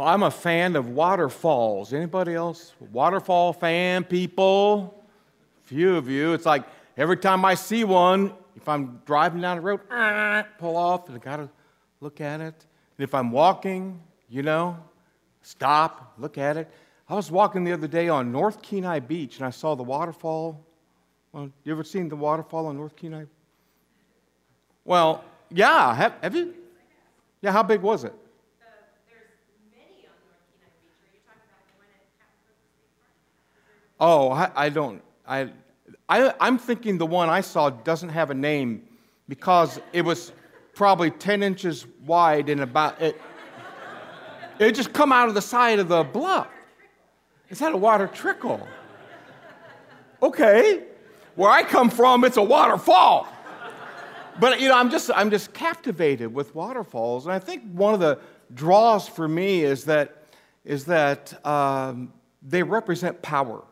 Well, I'm a fan of waterfalls. Anybody else? Waterfall fan people? Few of you. It's like every time I see one, if I'm driving down the road, ah, pull off and I gotta look at it. And if I'm walking, you know, stop, look at it. I was walking the other day on North Kenai Beach and I saw the waterfall. Well, you ever seen the waterfall on North Kenai? Well, yeah. Have, have you? Yeah, how big was it? Oh, I, I don't. I, I, I'm thinking the one I saw doesn't have a name because it was probably 10 inches wide and about it. It just come out of the side of the bluff. Is that a water trickle? Okay. Where I come from, it's a waterfall. But you know, I'm just I'm just captivated with waterfalls, and I think one of the draws for me is that is that um, they represent power.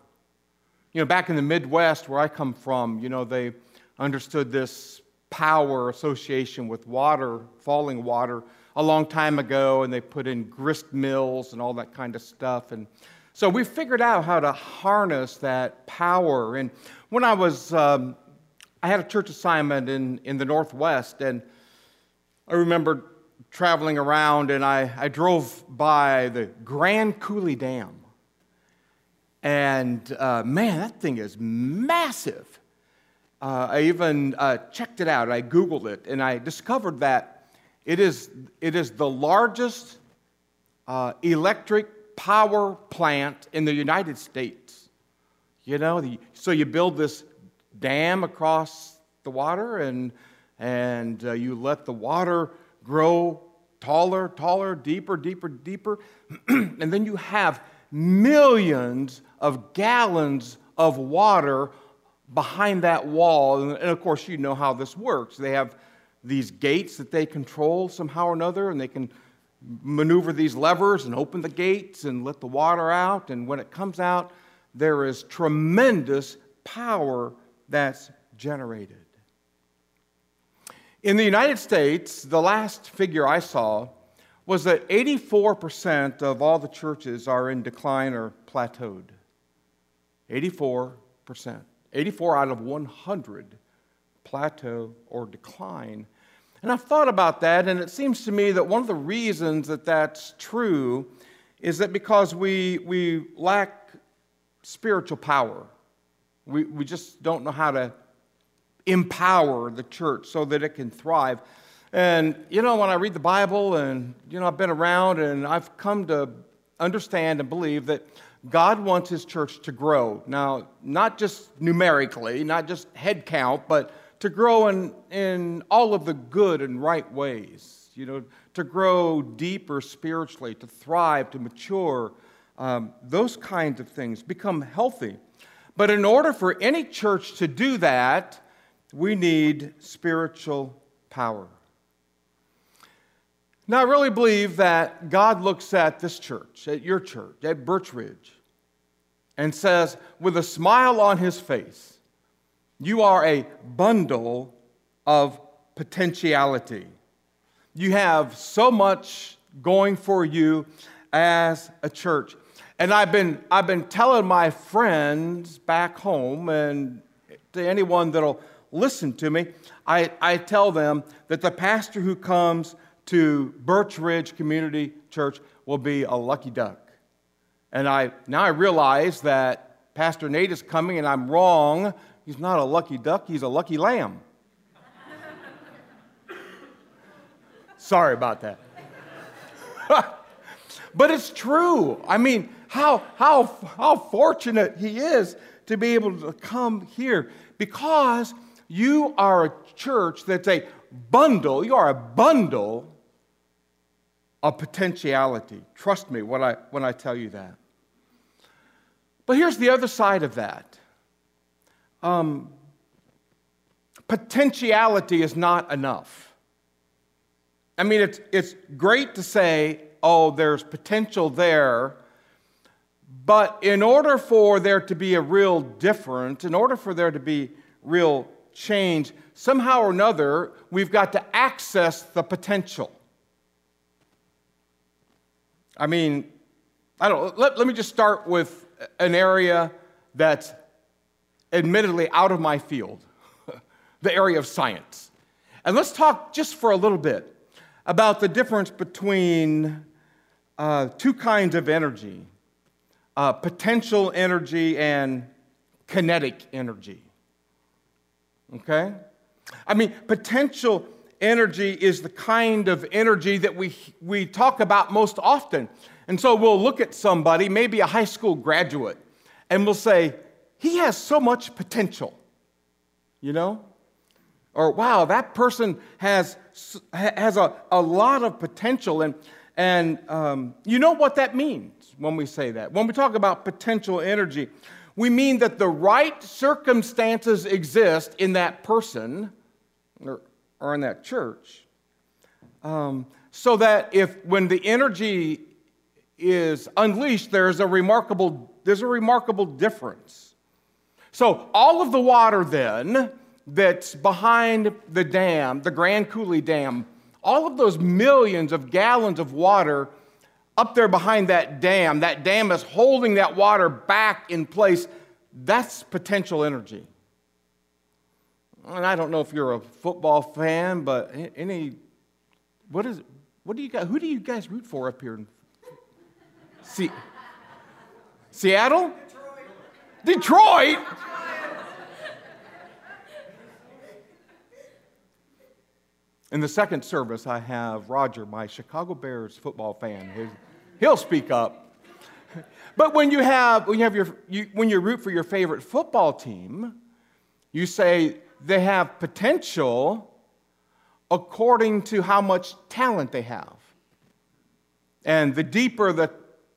You know, back in the Midwest where I come from, you know, they understood this power association with water, falling water, a long time ago, and they put in grist mills and all that kind of stuff. And so we figured out how to harness that power. And when I was, um, I had a church assignment in, in the Northwest, and I remember traveling around, and I, I drove by the Grand Coulee Dam. And uh, man, that thing is massive. Uh, I even uh, checked it out. I Googled it, and I discovered that it is, it is the largest uh, electric power plant in the United States. You know, the, so you build this dam across the water, and, and uh, you let the water grow taller, taller, deeper, deeper, deeper, and then you have millions of gallons of water behind that wall. And of course, you know how this works. They have these gates that they control somehow or another, and they can maneuver these levers and open the gates and let the water out. And when it comes out, there is tremendous power that's generated. In the United States, the last figure I saw was that 84% of all the churches are in decline or plateaued. 84%. 84 out of 100 plateau or decline. And I've thought about that, and it seems to me that one of the reasons that that's true is that because we, we lack spiritual power. We, we just don't know how to empower the church so that it can thrive. And, you know, when I read the Bible and, you know, I've been around and I've come to understand and believe that God wants his church to grow. Now, not just numerically, not just head count, but to grow in, in all of the good and right ways, you know, to grow deeper spiritually, to thrive, to mature, um, those kinds of things, become healthy. But in order for any church to do that, we need spiritual power. Now, I really believe that God looks at this church, at your church, at Birch Ridge, and says, with a smile on his face, you are a bundle of potentiality. You have so much going for you as a church. And I've been, I've been telling my friends back home and to anyone that'll listen to me, I, I tell them that the pastor who comes to Birch Ridge Community Church will be a lucky duck. And I, now I realize that Pastor Nate is coming and I'm wrong. He's not a lucky duck, he's a lucky lamb. Sorry about that. but it's true. I mean, how, how, how fortunate he is to be able to come here because you are a church that's a bundle, you are a bundle of potentiality. Trust me when I, when I tell you that. But here's the other side of that um, potentiality is not enough. I mean, it's, it's great to say, oh, there's potential there, but in order for there to be a real difference, in order for there to be real change, somehow or another, we've got to access the potential. I mean, I don't let, let me just start with an area that's admittedly out of my field, the area of science. And let's talk just for a little bit about the difference between uh, two kinds of energy uh, potential energy and kinetic energy. Okay? I mean, potential energy is the kind of energy that we, we talk about most often. And so we'll look at somebody, maybe a high school graduate, and we'll say, he has so much potential, you know? Or, wow, that person has, has a, a lot of potential. And, and um, you know what that means when we say that. When we talk about potential energy, we mean that the right circumstances exist in that person or, or in that church um, so that if when the energy is unleashed, there's a remarkable, there's a remarkable difference. So, all of the water then that's behind the dam, the Grand Coulee Dam, all of those millions of gallons of water up there behind that dam, that dam is holding that water back in place. That's potential energy. And I don't know if you're a football fan, but any, what is, what do you guys, who do you guys root for up here? See, Seattle? Detroit? Detroit? In the second service, I have Roger, my Chicago Bears football fan. He'll speak up. But when you have, when you have your, you, when you root for your favorite football team, you say they have potential according to how much talent they have. And the deeper the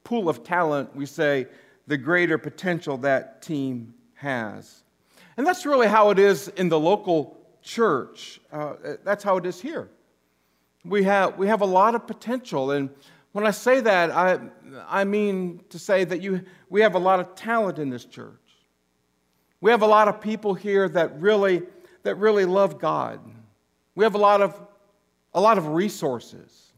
pool of talent, we say, the greater potential that team has. And that's really how it is in the local church. Uh, that's how it is here. We have, we have a lot of potential. And when I say that, I, I mean to say that you, we have a lot of talent in this church. We have a lot of people here that really, that really love God. We have a lot of, a lot of resources.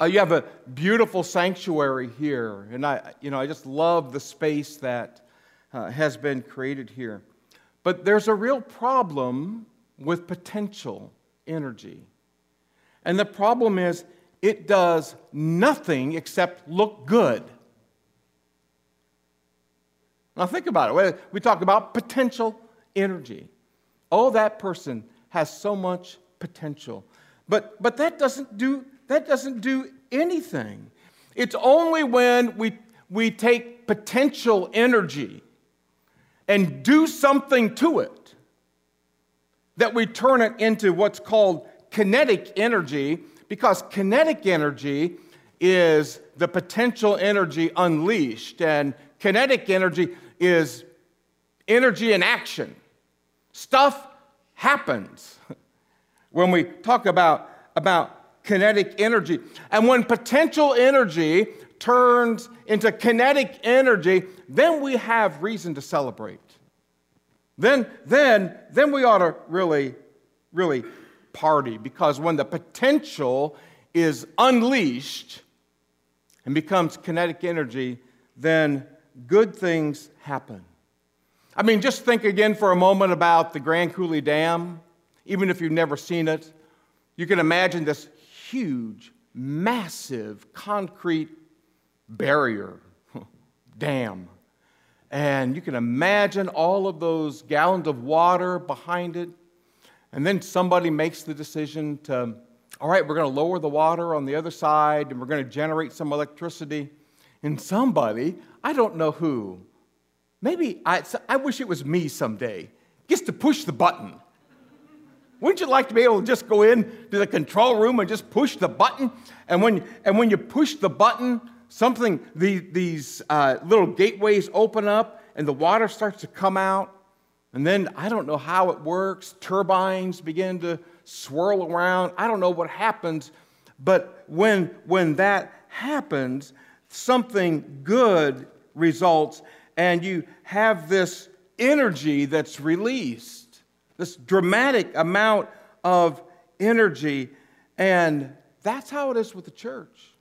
Uh, you have a beautiful sanctuary here, and I, you know, I just love the space that uh, has been created here. But there's a real problem with potential energy. And the problem is, it does nothing except look good. Now, think about it. We talk about potential energy. Oh, that person has so much potential. But, but that, doesn't do, that doesn't do anything. It's only when we, we take potential energy and do something to it, that we turn it into what's called kinetic energy, because kinetic energy is the potential energy unleashed, and kinetic energy is energy in action. Stuff happens when we talk about, about kinetic energy. And when potential energy turns into kinetic energy, then we have reason to celebrate. Then, then, then we ought to really, really party because when the potential is unleashed and becomes kinetic energy, then good things happen. I mean, just think again for a moment about the Grand Coulee Dam. Even if you've never seen it, you can imagine this huge, massive concrete barrier, dam. And you can imagine all of those gallons of water behind it. And then somebody makes the decision to, all right, we're going to lower the water on the other side and we're going to generate some electricity. And somebody, I don't know who, maybe I, I wish it was me someday, gets to push the button. Wouldn't you like to be able to just go in to the control room and just push the button? And when, and when you push the button, something, the, these uh, little gateways open up and the water starts to come out. And then I don't know how it works. Turbines begin to swirl around. I don't know what happens. But when, when that happens, something good results, and you have this energy that's released, this dramatic amount of energy. And that's how it is with the church.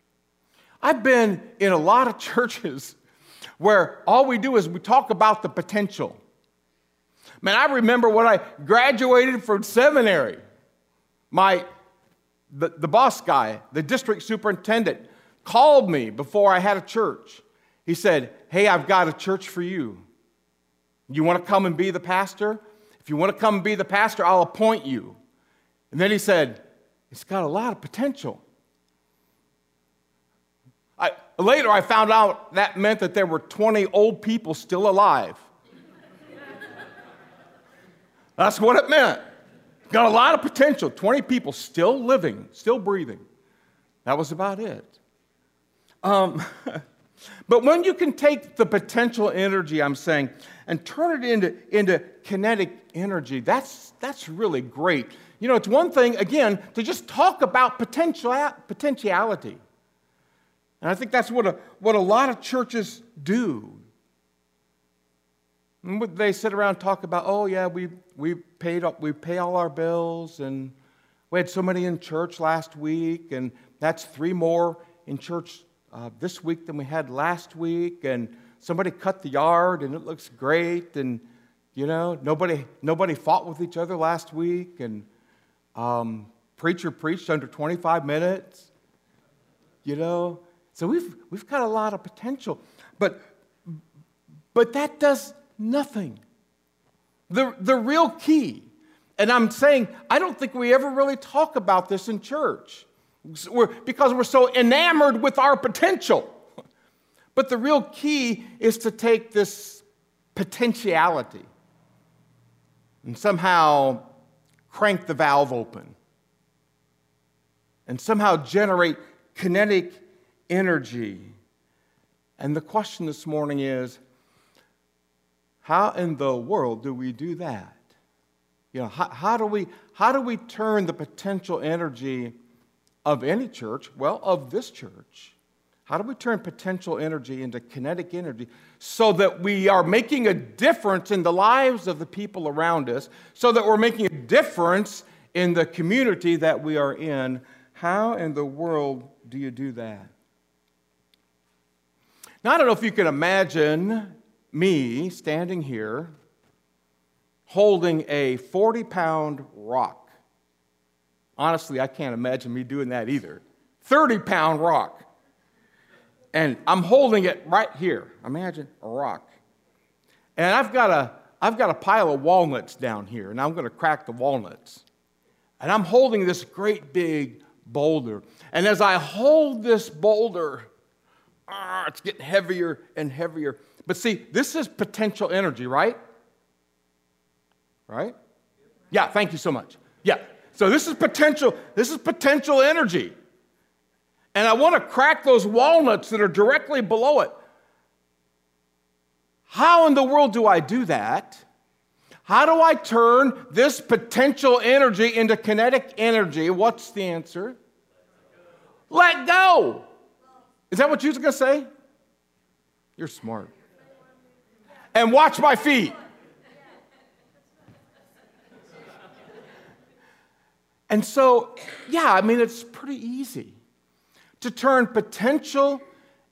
I've been in a lot of churches where all we do is we talk about the potential. Man, I remember when I graduated from seminary, my the, the boss guy, the district superintendent, called me before I had a church. He said, Hey, I've got a church for you. You want to come and be the pastor? If you want to come and be the pastor, I'll appoint you. And then he said, It's got a lot of potential. I, later, I found out that meant that there were 20 old people still alive. That's what it meant. Got a lot of potential. 20 people still living, still breathing. That was about it. Um, but when you can take the potential energy, I'm saying, and turn it into, into kinetic energy, that's, that's really great. You know, it's one thing, again, to just talk about potential, potentiality. And I think that's what a, what a lot of churches do. They sit around and talk about, oh, yeah, we, we, paid, we pay all our bills, and we had so many in church last week, and that's three more in church uh, this week than we had last week, and somebody cut the yard, and it looks great, and, you know, nobody, nobody fought with each other last week, and um, preacher preached under 25 minutes, you know. So we've, we've got a lot of potential. But, but that does nothing. The, the real key, and I'm saying, I don't think we ever really talk about this in church we're, because we're so enamored with our potential. But the real key is to take this potentiality and somehow crank the valve open and somehow generate kinetic energy. And the question this morning is how in the world do we do that? You know, how, how, do we, how do we turn the potential energy of any church, well, of this church, how do we turn potential energy into kinetic energy so that we are making a difference in the lives of the people around us, so that we're making a difference in the community that we are in? How in the world do you do that? Now, I don't know if you can imagine me standing here holding a 40 pound rock. Honestly, I can't imagine me doing that either. 30 pound rock. And I'm holding it right here. Imagine a rock. And I've got a, I've got a pile of walnuts down here, and I'm going to crack the walnuts. And I'm holding this great big boulder. And as I hold this boulder, ah, it's getting heavier and heavier. But see, this is potential energy, right? Right? Yeah, thank you so much. Yeah. So this is potential, this is potential energy. And I want to crack those walnuts that are directly below it. How in the world do I do that? How do I turn this potential energy into kinetic energy? What's the answer? Let go. Is that what you're going to say? You're smart. And watch my feet. And so, yeah, I mean, it's pretty easy to turn potential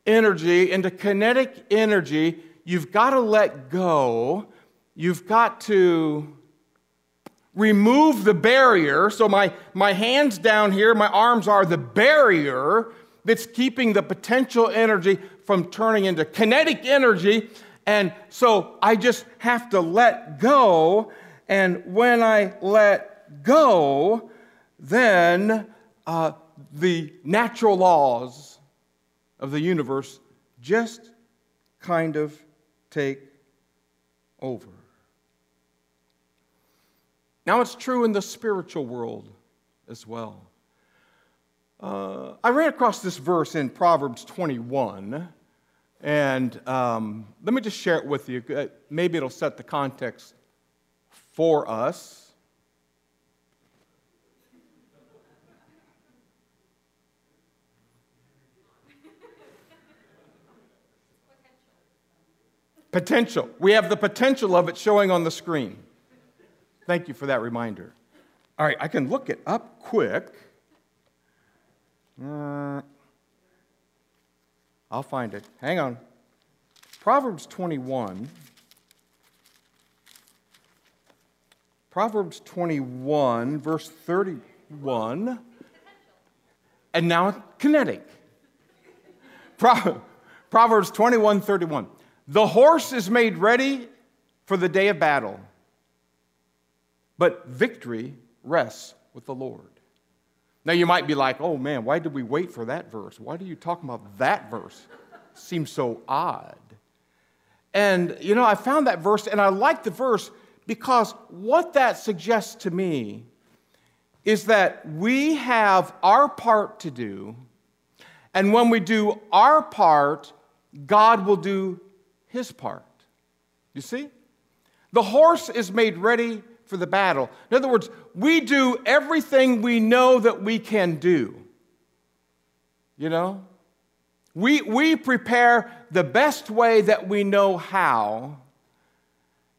energy into kinetic energy. You've got to let go. You've got to remove the barrier. So, my, my hands down here, my arms are the barrier that's keeping the potential energy from turning into kinetic energy. And so I just have to let go. And when I let go, then uh, the natural laws of the universe just kind of take over. Now, it's true in the spiritual world as well. Uh, I ran across this verse in Proverbs 21, and um, let me just share it with you. Uh, maybe it'll set the context for us. Potential. We have the potential of it showing on the screen. Thank you for that reminder. All right, I can look it up quick. Uh, I'll find it. Hang on. Proverbs 21. Proverbs 21, verse 31. And now kinetic. Proverbs 21, 31. The horse is made ready for the day of battle, but victory rests with the Lord. Now you might be like, oh man, why did we wait for that verse? Why do you talk about that verse? Seems so odd. And you know, I found that verse and I like the verse because what that suggests to me is that we have our part to do, and when we do our part, God will do his part. You see? The horse is made ready for the battle. In other words, we do everything we know that we can do. You know? We, we prepare the best way that we know how.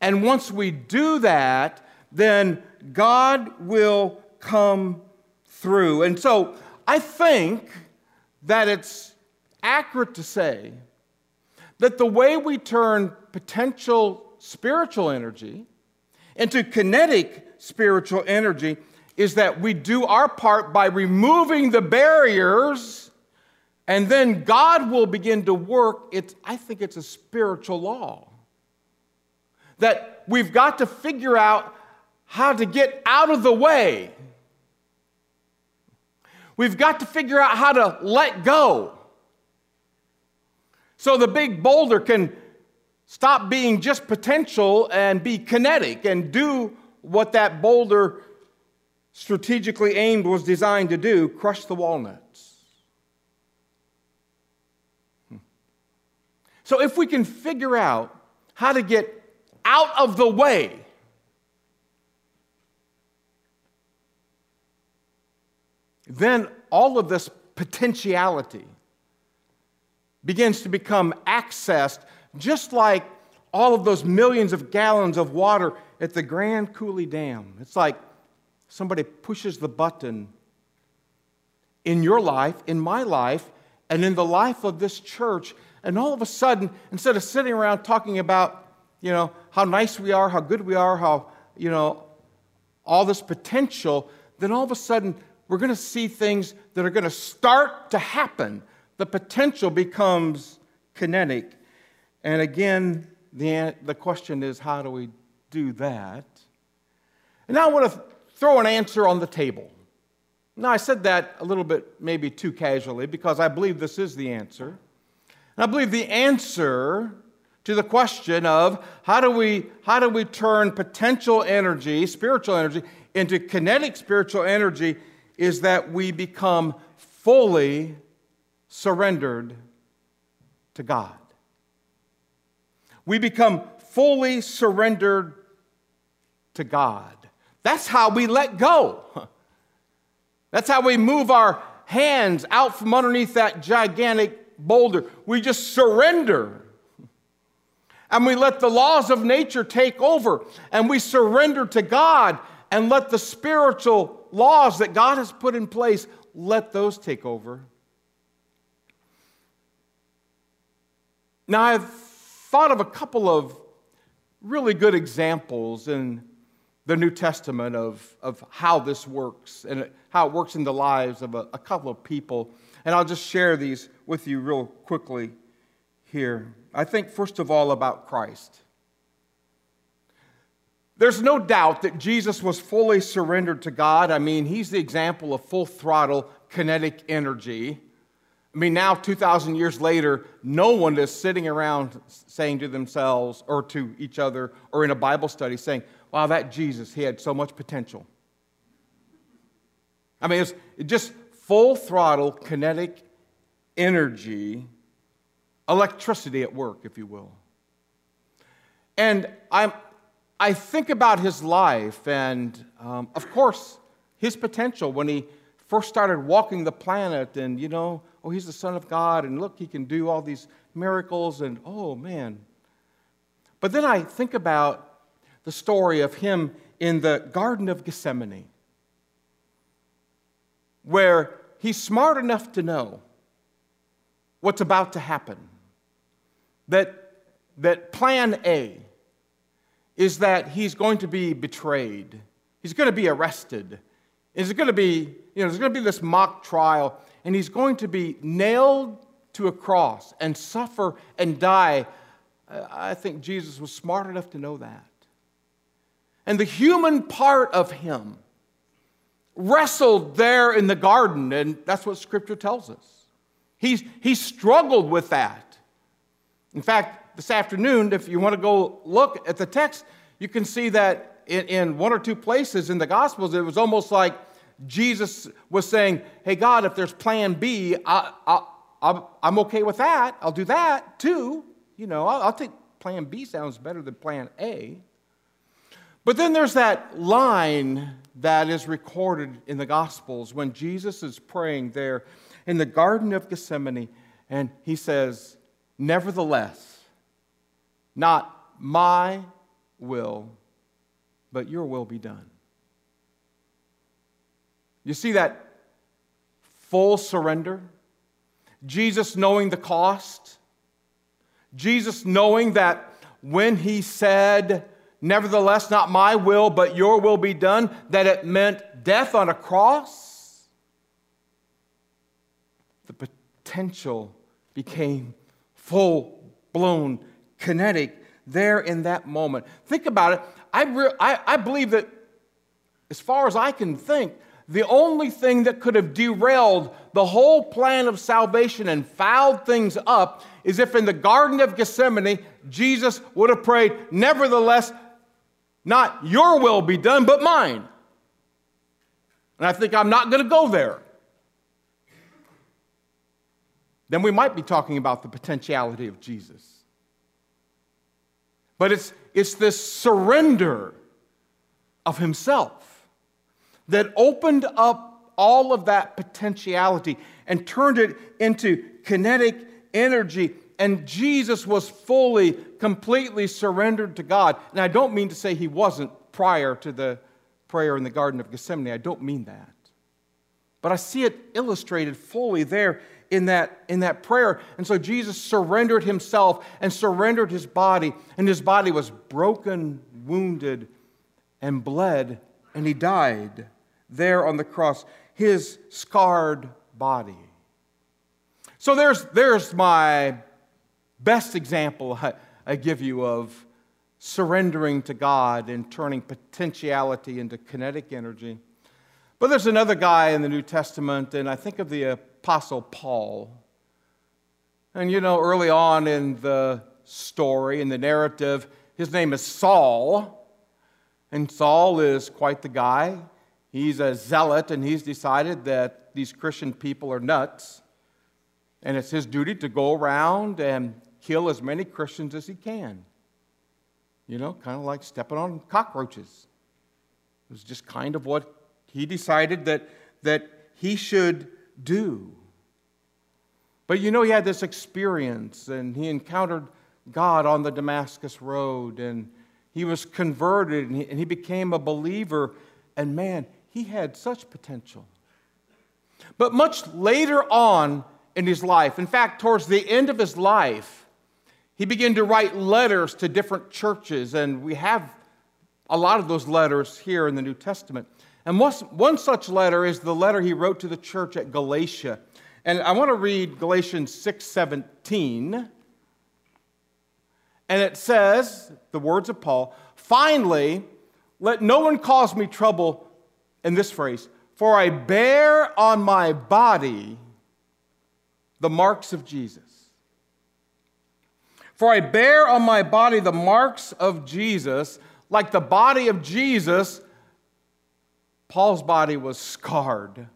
And once we do that, then God will come through. And so I think that it's accurate to say that the way we turn potential spiritual energy into kinetic spiritual energy is that we do our part by removing the barriers and then God will begin to work. It's, I think it's a spiritual law. That we've got to figure out how to get out of the way. We've got to figure out how to let go. So the big boulder can stop being just potential and be kinetic and do what that boulder strategically aimed was designed to do crush the walnuts. Hmm. So, if we can figure out how to get out of the way, then all of this potentiality begins to become accessed just like all of those millions of gallons of water at the Grand Coulee Dam. It's like somebody pushes the button in your life, in my life, and in the life of this church. And all of a sudden, instead of sitting around talking about, you know, how nice we are, how good we are, how, you know, all this potential, then all of a sudden we're going to see things that are going to start to happen. The potential becomes kinetic. And again, the, the question is how do we do that? And now I want to throw an answer on the table. Now, I said that a little bit maybe too casually because I believe this is the answer. And I believe the answer to the question of how do we, how do we turn potential energy, spiritual energy, into kinetic spiritual energy is that we become fully surrendered to God we become fully surrendered to God. That's how we let go. That's how we move our hands out from underneath that gigantic boulder. We just surrender. And we let the laws of nature take over. And we surrender to God and let the spiritual laws that God has put in place, let those take over. Now, I've thought of a couple of really good examples in the New Testament of, of how this works and how it works in the lives of a, a couple of people. And I'll just share these with you real quickly here. I think, first of all, about Christ. There's no doubt that Jesus was fully surrendered to God. I mean, he's the example of full throttle kinetic energy. I mean, now, 2,000 years later, no one is sitting around saying to themselves or to each other or in a Bible study saying, wow, that Jesus, he had so much potential. I mean, it's just full throttle kinetic energy, electricity at work, if you will. And I'm, I think about his life and, um, of course, his potential when he first started walking the planet and, you know, oh, he's the Son of God, and look, he can do all these miracles, and oh, man. But then I think about the story of him in the Garden of Gethsemane, where he's smart enough to know what's about to happen. That, that plan A is that he's going to be betrayed, he's going to be arrested, there's going to be, you know, there's going to be this mock trial, and he's going to be nailed to a cross and suffer and die. I think Jesus was smart enough to know that. And the human part of him wrestled there in the garden, and that's what Scripture tells us. He's, he struggled with that. In fact, this afternoon, if you want to go look at the text, you can see that in, in one or two places in the Gospels, it was almost like Jesus was saying, Hey, God, if there's plan B, I'm okay with that. I'll do that too. You know, I'll, I'll take plan B sounds better than plan A. But then there's that line that is recorded in the Gospels when Jesus is praying there in the Garden of Gethsemane, and he says, Nevertheless, not my will, but your will be done. You see that full surrender? Jesus knowing the cost? Jesus knowing that when he said, Nevertheless, not my will, but your will be done, that it meant death on a cross? The potential became full blown, kinetic there in that moment. Think about it. I, re- I, I believe that, as far as I can think, the only thing that could have derailed the whole plan of salvation and fouled things up is if in the Garden of Gethsemane, Jesus would have prayed, Nevertheless, not your will be done, but mine. And I think I'm not going to go there. Then we might be talking about the potentiality of Jesus. But it's, it's this surrender of himself that opened up all of that potentiality and turned it into kinetic energy and Jesus was fully, completely surrendered to God. And I don't mean to say he wasn't prior to the prayer in the Garden of Gethsemane. I don't mean that. But I see it illustrated fully there in that, in that prayer. And so Jesus surrendered himself and surrendered his body, and his body was broken, wounded, and bled, and he died there on the cross, his scarred body. So there's, there's my best example I, I give you of surrendering to God and turning potentiality into kinetic energy. But there's another guy in the New Testament, and I think of the Apostle Paul. And you know, early on in the story, in the narrative, his name is Saul. And Saul is quite the guy. He's a zealot, and he's decided that these Christian people are nuts. And it's his duty to go around and kill as many Christians as he can. You know, kind of like stepping on cockroaches. It was just kind of what he decided that, that he should do. But you know, he had this experience and he encountered God on the Damascus Road and he was converted and he, and he became a believer. And man, he had such potential. But much later on in his life, in fact, towards the end of his life, he began to write letters to different churches, and we have a lot of those letters here in the New Testament. And one such letter is the letter he wrote to the church at Galatia. And I want to read Galatians 6:17. And it says, the words of Paul, finally, let no one cause me trouble in this phrase, for I bear on my body the marks of Jesus. For I bear on my body the marks of Jesus, like the body of Jesus. Paul's body was scarred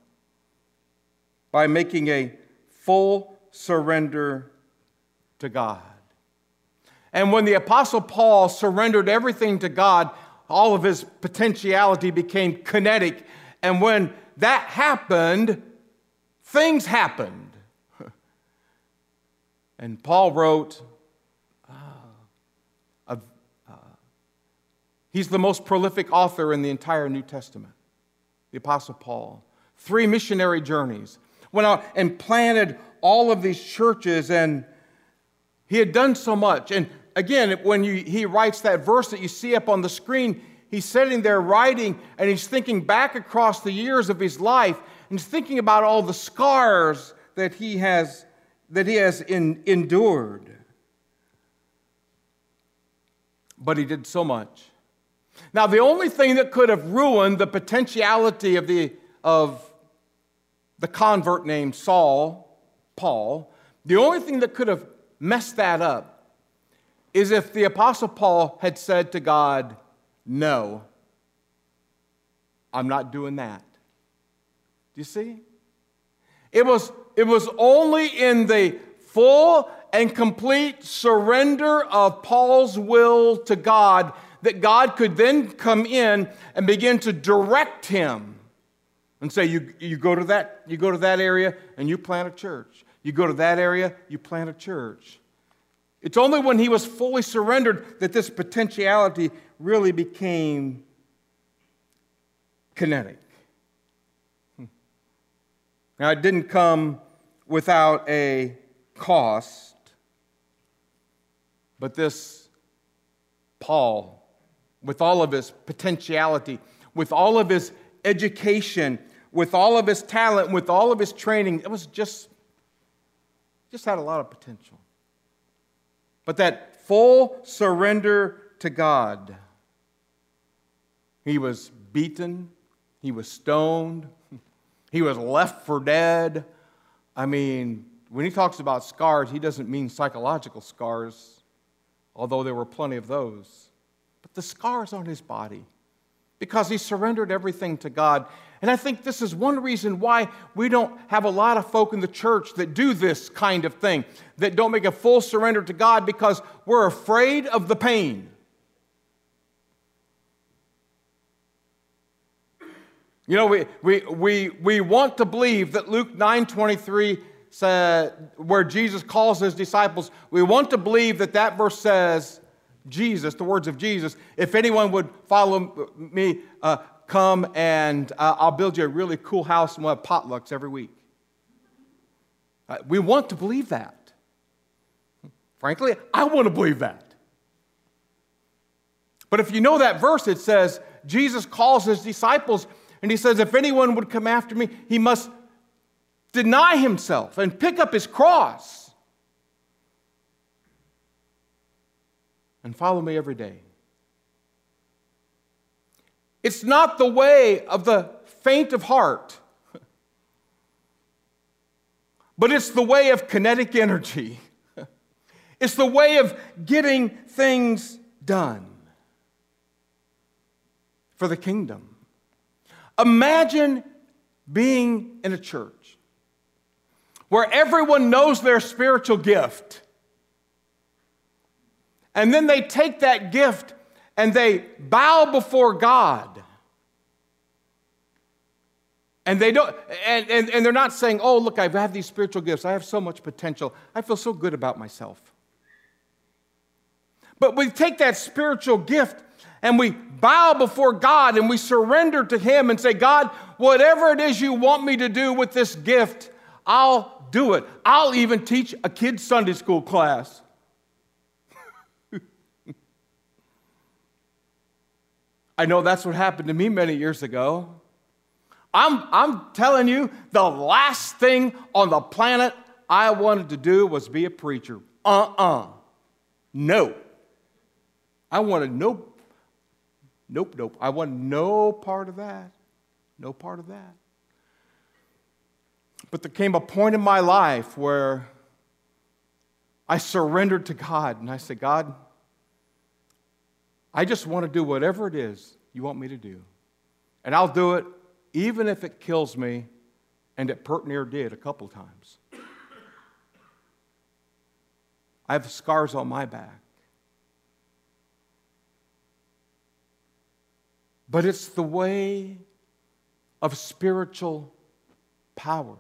by making a full surrender to God. And when the Apostle Paul surrendered everything to God, all of his potentiality became kinetic. And when that happened, things happened. and Paul wrote uh, uh, He's the most prolific author in the entire New Testament, the Apostle Paul. Three missionary journeys, went out and planted all of these churches, and he had done so much. And again, when you, he writes that verse that you see up on the screen, he's sitting there writing and he's thinking back across the years of his life and he's thinking about all the scars that he has, that he has in, endured. But he did so much. Now, the only thing that could have ruined the potentiality of the, of the convert named Saul, Paul, the only thing that could have messed that up is if the Apostle Paul had said to God, No, I'm not doing that. Do you see? It was, it was only in the full and complete surrender of Paul's will to God that God could then come in and begin to direct him and say, you, you, go to that, you go to that area and you plant a church. You go to that area, you plant a church. It's only when he was fully surrendered that this potentiality really became kinetic. Hmm. Now, it didn't come without a cost, but this Paul with all of his potentiality, with all of his education, with all of his talent, with all of his training. It was just, just had a lot of potential. But that full surrender to God, he was beaten, he was stoned, he was left for dead. I mean, when he talks about scars, he doesn't mean psychological scars, although there were plenty of those but the scars on his body because he surrendered everything to God. And I think this is one reason why we don't have a lot of folk in the church that do this kind of thing, that don't make a full surrender to God because we're afraid of the pain. You know, we, we, we, we want to believe that Luke 9 23 said, where Jesus calls his disciples, we want to believe that that verse says, Jesus, the words of Jesus, if anyone would follow me, uh, come and uh, I'll build you a really cool house and we'll have potlucks every week. Uh, we want to believe that. Frankly, I want to believe that. But if you know that verse, it says Jesus calls his disciples and he says, If anyone would come after me, he must deny himself and pick up his cross and follow me every day. It's not the way of the faint of heart, but it's the way of kinetic energy. It's the way of getting things done for the kingdom. Imagine being in a church where everyone knows their spiritual gift and then they take that gift and they bow before God. And they don't, and, and, and they're not saying, oh, look, I have these spiritual gifts. I have so much potential. I feel so good about myself. But we take that spiritual gift and we bow before God and we surrender to Him and say, God, whatever it is you want me to do with this gift, I'll do it. I'll even teach a kid's Sunday school class. I know that's what happened to me many years ago. I'm, I'm telling you, the last thing on the planet I wanted to do was be a preacher. Uh uh-uh. uh No. I wanted no, nope, nope. I want no part of that. No part of that. But there came a point in my life where I surrendered to God and I said, God, I just want to do whatever it is you want me to do. And I'll do it even if it kills me, and it pert near did a couple times. I have scars on my back. But it's the way of spiritual power.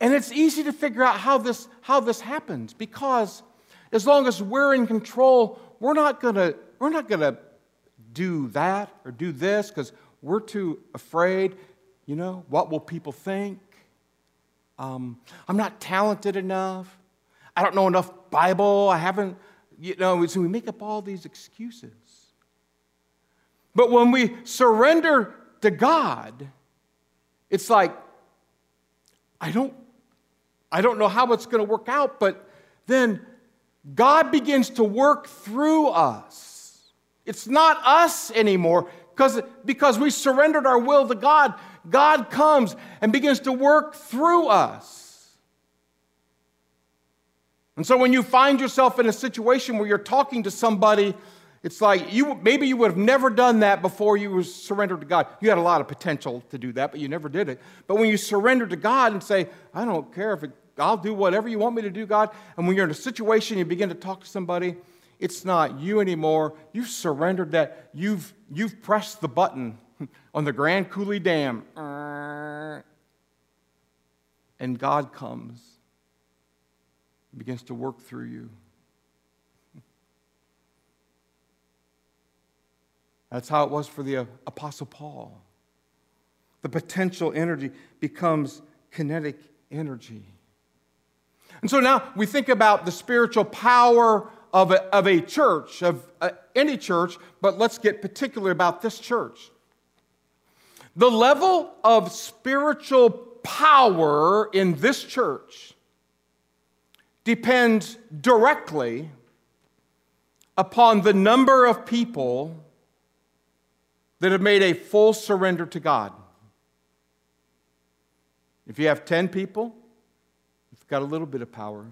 And it's easy to figure out how this, how this happens because as long as we're in control, we're not gonna, we're not gonna do that or do this because we're too afraid. You know, what will people think? Um, I'm not talented enough. I don't know enough Bible. I haven't, you know, so we make up all these excuses. But when we surrender to God, it's like, I don't, I don't know how it's going to work out, but then God begins to work through us. It's not us anymore because, because we surrendered our will to God. God comes and begins to work through us. And so when you find yourself in a situation where you're talking to somebody, it's like you maybe you would have never done that before you surrendered to God. You had a lot of potential to do that, but you never did it. But when you surrender to God and say, I don't care if it, I'll do whatever you want me to do, God, and when you're in a situation you begin to talk to somebody, it's not you anymore. You've surrendered that. You've you've pressed the button on the Grand Coulee Dam. Uh. And God comes, begins to work through you. That's how it was for the uh, Apostle Paul. The potential energy becomes kinetic energy. And so now we think about the spiritual power of a, of a church, of uh, any church, but let's get particular about this church. The level of spiritual power in this church depends directly upon the number of people that have made a full surrender to God. If you have 10 people, got a little bit of power.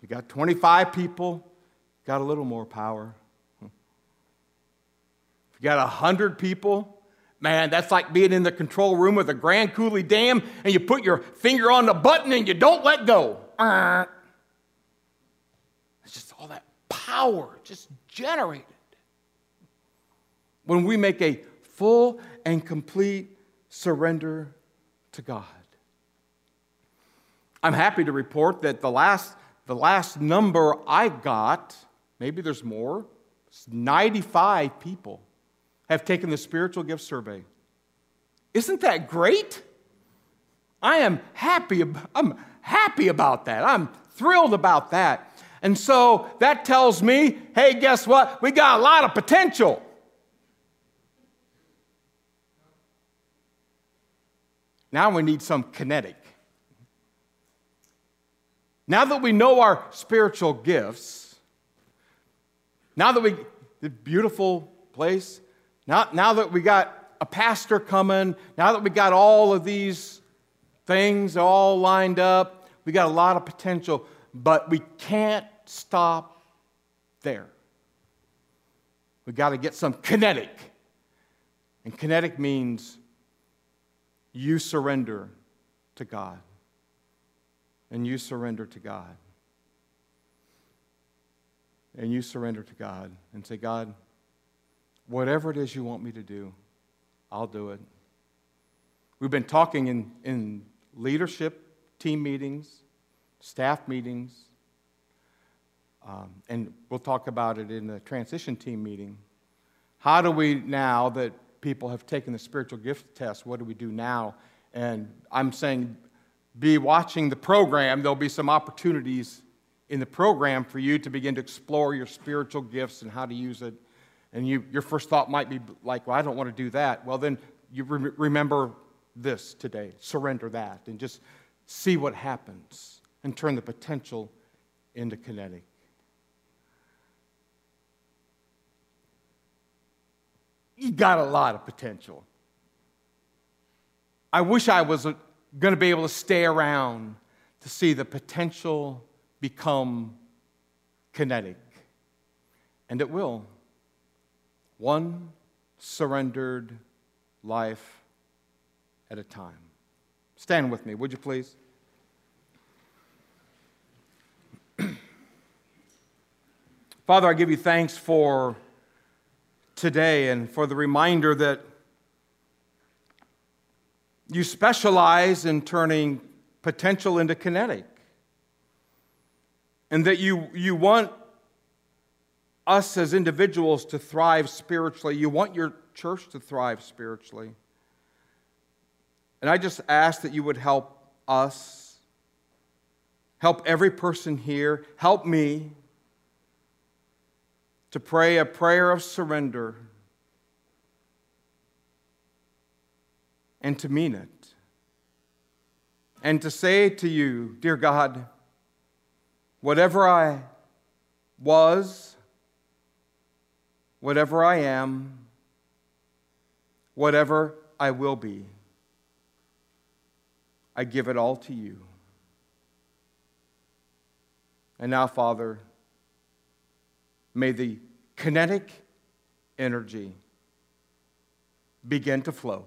You got 25 people, got a little more power. If you got 100 people, Man, that's like being in the control room of the Grand Coulee Dam and you put your finger on the button and you don't let go. It's just all that power just generated. When we make a full and complete surrender to God. I'm happy to report that the last, the last number I got, maybe there's more, 95 people have taken the spiritual gift survey. Isn't that great? I am happy. I'm happy about that. I'm thrilled about that. And so that tells me, hey, guess what? We got a lot of potential. Now we need some kinetic. Now that we know our spiritual gifts, now that we, the beautiful place, now, now that we got a pastor coming, now that we got all of these things all lined up, we got a lot of potential, but we can't stop there. We got to get some kinetic. And kinetic means you surrender to God. And you surrender to God. And you surrender to God and say, God, Whatever it is you want me to do, I'll do it. We've been talking in, in leadership team meetings, staff meetings, um, and we'll talk about it in the transition team meeting. How do we now that people have taken the spiritual gift test, what do we do now? And I'm saying, be watching the program. There'll be some opportunities in the program for you to begin to explore your spiritual gifts and how to use it and you, your first thought might be like, well, I don't want to do that. Well, then you re- remember this today. Surrender that and just see what happens and turn the potential into kinetic. You got a lot of potential. I wish I was going to be able to stay around to see the potential become kinetic. And it will. One surrendered life at a time. Stand with me, would you please? Father, I give you thanks for today and for the reminder that you specialize in turning potential into kinetic. And that you, you want us as individuals to thrive spiritually. You want your church to thrive spiritually. And I just ask that you would help us, help every person here, help me to pray a prayer of surrender and to mean it. And to say to you, dear God, whatever I was, whatever I am, whatever I will be, I give it all to you. And now, Father, may the kinetic energy begin to flow.